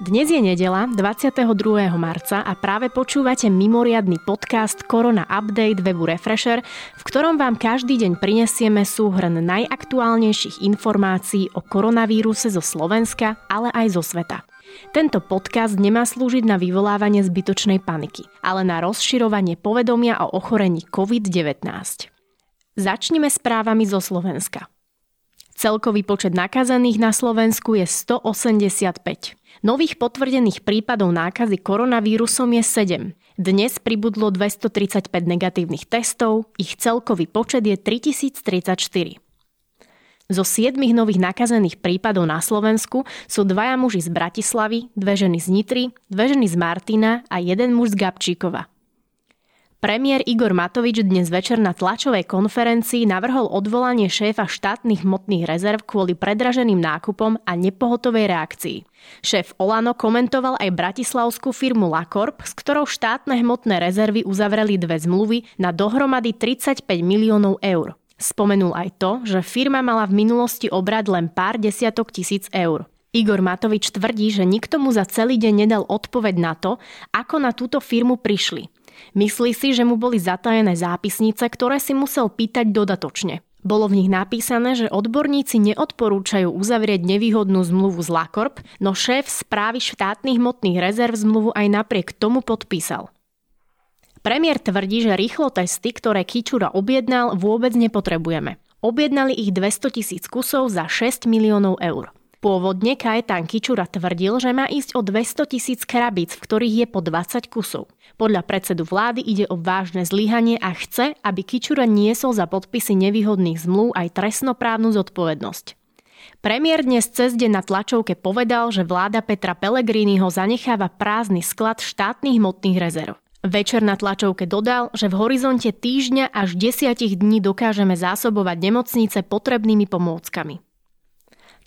Dnes je nedela 22. marca a práve počúvate mimoriadny podcast Korona Update webu Refresher, v ktorom vám každý deň prinesieme súhrn najaktuálnejších informácií o koronavíruse zo Slovenska, ale aj zo sveta. Tento podcast nemá slúžiť na vyvolávanie zbytočnej paniky, ale na rozširovanie povedomia o ochorení COVID-19. Začneme správami zo Slovenska. Celkový počet nakazených na Slovensku je 185. Nových potvrdených prípadov nákazy koronavírusom je 7. Dnes pribudlo 235 negatívnych testov, ich celkový počet je 3034. Zo siedmých nových nakazených prípadov na Slovensku sú dvaja muži z Bratislavy, dve ženy z Nitry, dve ženy z Martina a jeden muž z Gabčíkova. Premiér Igor Matovič dnes večer na tlačovej konferencii navrhol odvolanie šéfa štátnych hmotných rezerv kvôli predraženým nákupom a nepohotovej reakcii. Šéf Olano komentoval aj bratislavskú firmu Lakorp, s ktorou štátne hmotné rezervy uzavreli dve zmluvy na dohromady 35 miliónov eur. Spomenul aj to, že firma mala v minulosti obrad len pár desiatok tisíc eur. Igor Matovič tvrdí, že nikto mu za celý deň nedal odpoveď na to, ako na túto firmu prišli. Myslí si, že mu boli zatajené zápisnice, ktoré si musel pýtať dodatočne. Bolo v nich napísané, že odborníci neodporúčajú uzavrieť nevýhodnú zmluvu z Lakorp, no šéf správy štátnych hmotných rezerv zmluvu aj napriek tomu podpísal. Premiér tvrdí, že rýchlo testy, ktoré Kičura objednal, vôbec nepotrebujeme. Objednali ich 200 tisíc kusov za 6 miliónov eur. Pôvodne Kajetán Kičura tvrdil, že má ísť o 200 tisíc krabíc, v ktorých je po 20 kusov. Podľa predsedu vlády ide o vážne zlyhanie a chce, aby Kičura niesol za podpisy nevýhodných zmluv aj trestnoprávnu zodpovednosť. Premiér dnes cez deň na tlačovke povedal, že vláda Petra Pellegriniho zanecháva prázdny sklad štátnych hmotných rezerv. Večer na tlačovke dodal, že v horizonte týždňa až desiatich dní dokážeme zásobovať nemocnice potrebnými pomôckami.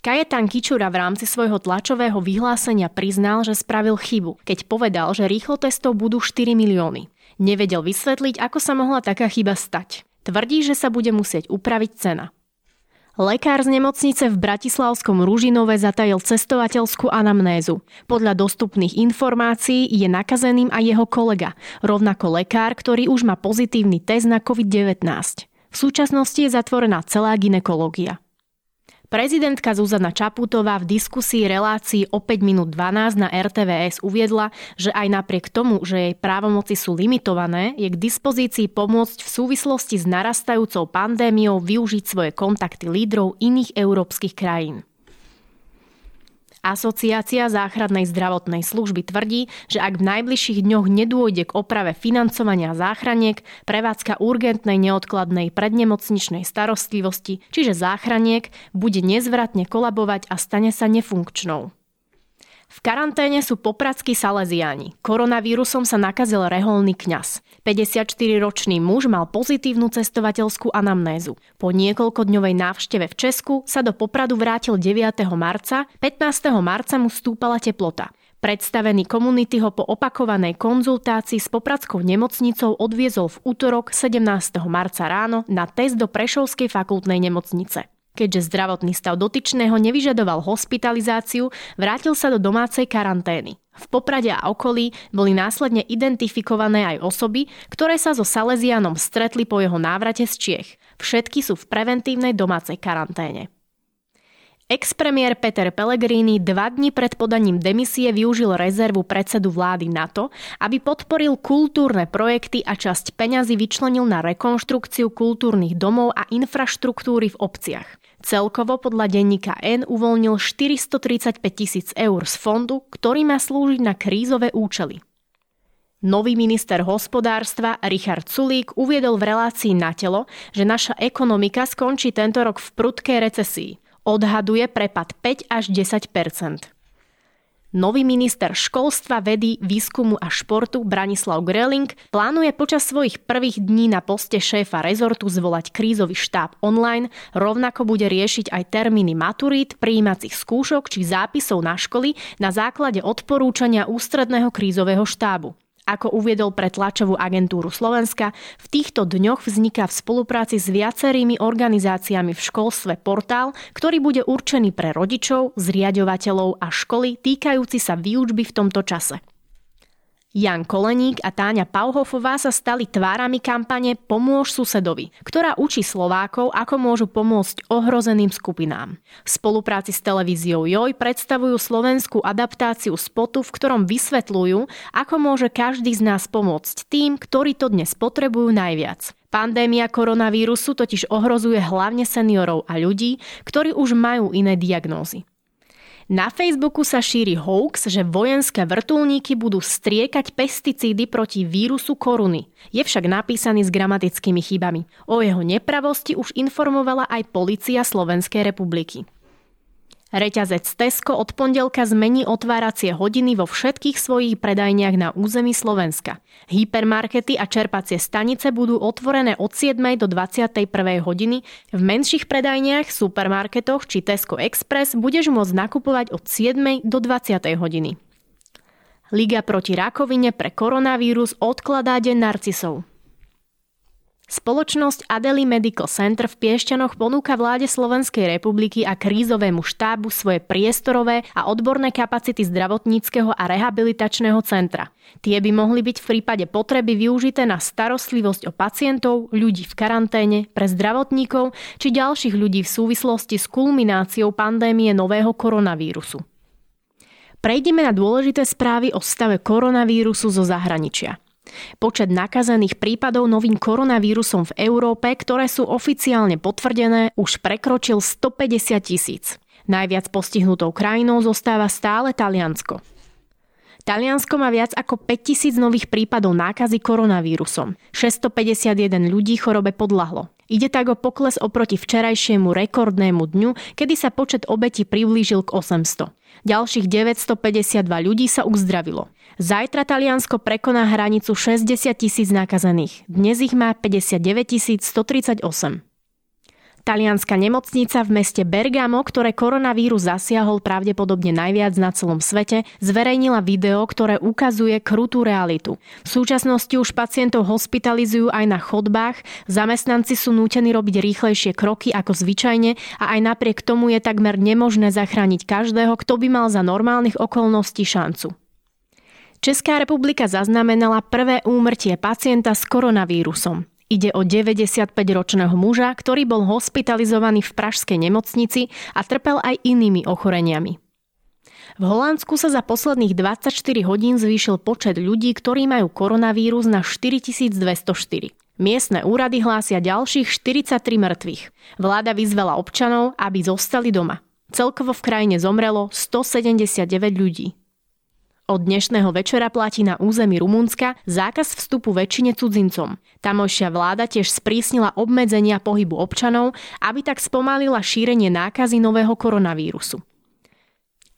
Kajetán Kičura v rámci svojho tlačového vyhlásenia priznal, že spravil chybu, keď povedal, že rýchlo testov budú 4 milióny. Nevedel vysvetliť, ako sa mohla taká chyba stať. Tvrdí, že sa bude musieť upraviť cena. Lekár z nemocnice v Bratislavskom Ružinove zatajil cestovateľskú anamnézu. Podľa dostupných informácií je nakazeným aj jeho kolega, rovnako lekár, ktorý už má pozitívny test na COVID-19. V súčasnosti je zatvorená celá ginekológia. Prezidentka Zuzana Čaputová v diskusii relácii o 5 minút 12 na RTVS uviedla, že aj napriek tomu, že jej právomoci sú limitované, je k dispozícii pomôcť v súvislosti s narastajúcou pandémiou využiť svoje kontakty lídrov iných európskych krajín. Asociácia záchrannej zdravotnej služby tvrdí, že ak v najbližších dňoch nedôjde k oprave financovania záchraniek, prevádzka urgentnej neodkladnej prednemocničnej starostlivosti, čiže záchraniek, bude nezvratne kolabovať a stane sa nefunkčnou. V karanténe sú popradskí Salesiáni. Koronavírusom sa nakazil reholný kňaz. 54-ročný muž mal pozitívnu cestovateľskú anamnézu. Po niekoľkodňovej návšteve v Česku sa do Popradu vrátil 9. marca, 15. marca mu stúpala teplota. Predstavený komunity ho po opakovanej konzultácii s popradskou nemocnicou odviezol v útorok 17. marca ráno na test do Prešovskej fakultnej nemocnice. Keďže zdravotný stav dotyčného nevyžadoval hospitalizáciu, vrátil sa do domácej karantény. V Poprade a okolí boli následne identifikované aj osoby, ktoré sa so Salesianom stretli po jeho návrate z Čiech. Všetky sú v preventívnej domácej karanténe. Ex-premiér Peter Pellegrini dva dni pred podaním demisie využil rezervu predsedu vlády na to, aby podporil kultúrne projekty a časť peňazí vyčlenil na rekonštrukciu kultúrnych domov a infraštruktúry v obciach. Celkovo podľa denníka N uvoľnil 435 tisíc eur z fondu, ktorý má slúžiť na krízové účely. Nový minister hospodárstva Richard Sulík uviedol v relácii na telo, že naša ekonomika skončí tento rok v prudkej recesii odhaduje prepad 5 až 10 Nový minister školstva, vedy, výskumu a športu Branislav Greling plánuje počas svojich prvých dní na poste šéfa rezortu zvolať krízový štáb online, rovnako bude riešiť aj termíny maturít, prijímacích skúšok či zápisov na školy na základe odporúčania ústredného krízového štábu. Ako uviedol pre tlačovú agentúru Slovenska, v týchto dňoch vzniká v spolupráci s viacerými organizáciami v školstve portál, ktorý bude určený pre rodičov, zriadovateľov a školy týkajúci sa výučby v tomto čase. Jan Koleník a Táňa Pauhofová sa stali tvárami kampane Pomôž susedovi, ktorá učí Slovákov, ako môžu pomôcť ohrozeným skupinám. V spolupráci s televíziou JOJ predstavujú slovenskú adaptáciu spotu, v ktorom vysvetľujú, ako môže každý z nás pomôcť tým, ktorí to dnes potrebujú najviac. Pandémia koronavírusu totiž ohrozuje hlavne seniorov a ľudí, ktorí už majú iné diagnózy. Na Facebooku sa šíri hoax, že vojenské vrtulníky budú striekať pesticídy proti vírusu koruny. Je však napísaný s gramatickými chybami. O jeho nepravosti už informovala aj policia Slovenskej republiky. Reťazec Tesco od pondelka zmení otváracie hodiny vo všetkých svojich predajniach na území Slovenska. Hypermarkety a čerpacie stanice budú otvorené od 7. do 21. hodiny. V menších predajniach, supermarketoch či Tesco Express budeš môcť nakupovať od 7. do 20. hodiny. Liga proti rakovine pre koronavírus odkladá deň narcisov. Spoločnosť Adeli Medical Center v Piešťanoch ponúka vláde Slovenskej republiky a krízovému štábu svoje priestorové a odborné kapacity zdravotníckého a rehabilitačného centra. Tie by mohli byť v prípade potreby využité na starostlivosť o pacientov, ľudí v karanténe, pre zdravotníkov či ďalších ľudí v súvislosti s kulmináciou pandémie nového koronavírusu. Prejdeme na dôležité správy o stave koronavírusu zo zahraničia. Počet nakazených prípadov novým koronavírusom v Európe, ktoré sú oficiálne potvrdené, už prekročil 150 tisíc. Najviac postihnutou krajinou zostáva stále Taliansko. Taliansko má viac ako 5000 nových prípadov nákazy koronavírusom. 651 ľudí chorobe podľahlo. Ide tak o pokles oproti včerajšiemu rekordnému dňu, kedy sa počet obetí priblížil k 800. Ďalších 952 ľudí sa uzdravilo. Zajtra Taliansko prekoná hranicu 60 tisíc nakazených. Dnes ich má 59 138. Talianská nemocnica v meste Bergamo, ktoré koronavírus zasiahol pravdepodobne najviac na celom svete, zverejnila video, ktoré ukazuje krutú realitu. V súčasnosti už pacientov hospitalizujú aj na chodbách, zamestnanci sú nútení robiť rýchlejšie kroky ako zvyčajne a aj napriek tomu je takmer nemožné zachrániť každého, kto by mal za normálnych okolností šancu. Česká republika zaznamenala prvé úmrtie pacienta s koronavírusom. Ide o 95-ročného muža, ktorý bol hospitalizovaný v pražskej nemocnici a trpel aj inými ochoreniami. V Holandsku sa za posledných 24 hodín zvýšil počet ľudí, ktorí majú koronavírus na 4204. Miestne úrady hlásia ďalších 43 mŕtvych. Vláda vyzvela občanov, aby zostali doma. Celkovo v krajine zomrelo 179 ľudí. Od dnešného večera platí na území Rumunska zákaz vstupu väčšine cudzincom. Tamojšia vláda tiež sprísnila obmedzenia pohybu občanov, aby tak spomalila šírenie nákazy nového koronavírusu.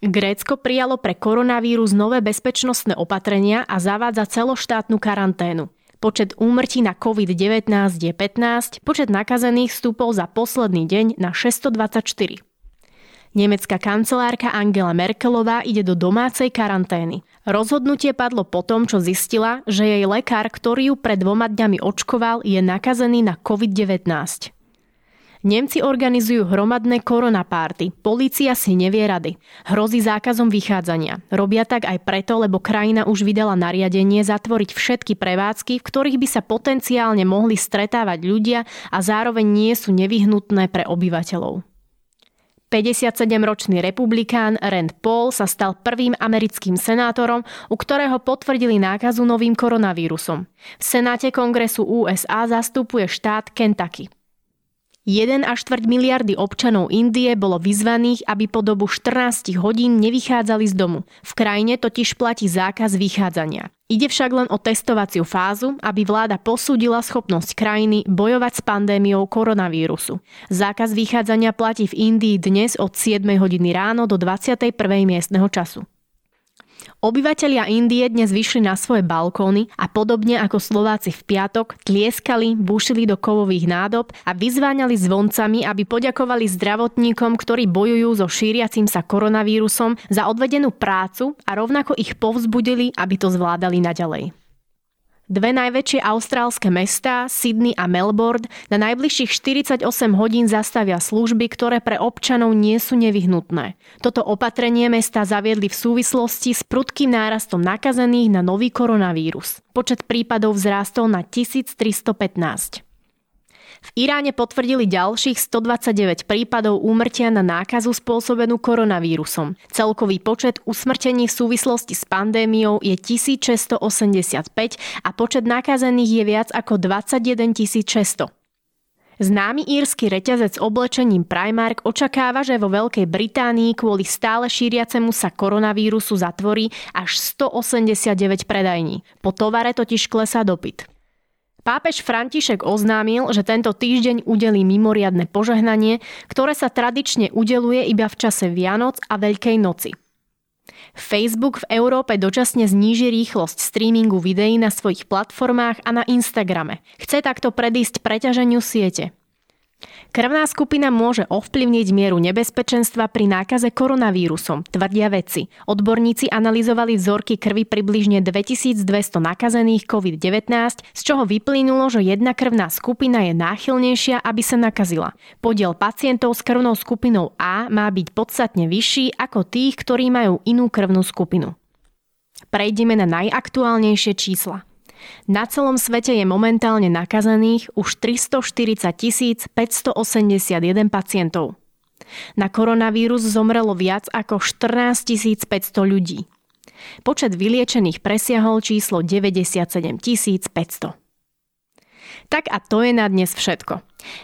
Grécko prijalo pre koronavírus nové bezpečnostné opatrenia a zavádza celoštátnu karanténu. Počet úmrtí na COVID-19 je 15, počet nakazených stúpol za posledný deň na 624. Nemecká kancelárka Angela Merkelová ide do domácej karantény. Rozhodnutie padlo po tom, čo zistila, že jej lekár, ktorý ju pred dvoma dňami očkoval, je nakazený na COVID-19. Nemci organizujú hromadné koronapárty. Polícia si nevie rady. Hrozí zákazom vychádzania. Robia tak aj preto, lebo krajina už vydala nariadenie zatvoriť všetky prevádzky, v ktorých by sa potenciálne mohli stretávať ľudia a zároveň nie sú nevyhnutné pre obyvateľov. 57-ročný republikán Rand Paul sa stal prvým americkým senátorom, u ktorého potvrdili nákazu novým koronavírusom. V Senáte kongresu USA zastupuje štát Kentucky. 1 až 4 miliardy občanov Indie bolo vyzvaných, aby po dobu 14 hodín nevychádzali z domu. V krajine totiž platí zákaz vychádzania. Ide však len o testovaciu fázu, aby vláda posúdila schopnosť krajiny bojovať s pandémiou koronavírusu. Zákaz vychádzania platí v Indii dnes od 7 hodiny ráno do 21. miestneho času. Obyvatelia Indie dnes vyšli na svoje balkóny a podobne ako Slováci v piatok tlieskali, bušili do kovových nádob a vyzváňali zvoncami, aby poďakovali zdravotníkom, ktorí bojujú so šíriacim sa koronavírusom za odvedenú prácu a rovnako ich povzbudili, aby to zvládali naďalej. Dve najväčšie austrálske mestá, Sydney a Melbourne, na najbližších 48 hodín zastavia služby, ktoré pre občanov nie sú nevyhnutné. Toto opatrenie mesta zaviedli v súvislosti s prudkým nárastom nakazených na nový koronavírus. Počet prípadov vzrástol na 1315. V Iráne potvrdili ďalších 129 prípadov úmrtia na nákazu spôsobenú koronavírusom. Celkový počet usmrtení v súvislosti s pandémiou je 1685 a počet nakazených je viac ako 21 600. Známy írsky reťazec oblečením Primark očakáva, že vo Veľkej Británii kvôli stále šíriacemu sa koronavírusu zatvorí až 189 predajní. Po tovare totiž klesá dopyt. Pápež František oznámil, že tento týždeň udelí mimoriadne požehnanie, ktoré sa tradične udeluje iba v čase Vianoc a Veľkej noci. Facebook v Európe dočasne zníži rýchlosť streamingu videí na svojich platformách a na Instagrame. Chce takto predísť preťaženiu siete. Krvná skupina môže ovplyvniť mieru nebezpečenstva pri nákaze koronavírusom, tvrdia vedci. Odborníci analyzovali vzorky krvi približne 2200 nakazených COVID-19, z čoho vyplynulo, že jedna krvná skupina je náchylnejšia, aby sa nakazila. Podiel pacientov s krvnou skupinou A má byť podstatne vyšší ako tých, ktorí majú inú krvnú skupinu. Prejdeme na najaktuálnejšie čísla. Na celom svete je momentálne nakazených už 340 581 pacientov. Na koronavírus zomrelo viac ako 14 500 ľudí. Počet vyliečených presiahol číslo 97 500. Tak a to je na dnes všetko.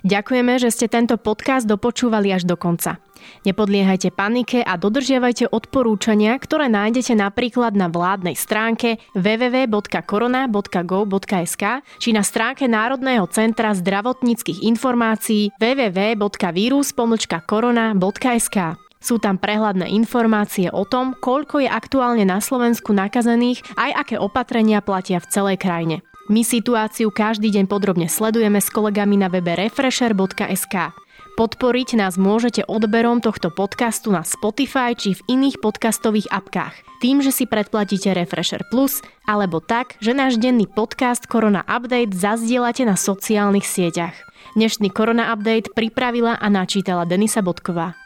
Ďakujeme, že ste tento podcast dopočúvali až do konca. Nepodliehajte panike a dodržiavajte odporúčania, ktoré nájdete napríklad na vládnej stránke www.korona.gov.sk či na stránke Národného centra zdravotníckých informácií www.virus.korona.sk. Sú tam prehľadné informácie o tom, koľko je aktuálne na Slovensku nakazených, aj aké opatrenia platia v celej krajine. My situáciu každý deň podrobne sledujeme s kolegami na webe refresher.sk. Podporiť nás môžete odberom tohto podcastu na Spotify či v iných podcastových apkách. Tým, že si predplatíte Refresher Plus, alebo tak, že náš denný podcast Korona Update zazdielate na sociálnych sieťach. Dnešný Korona Update pripravila a načítala Denisa Bodková.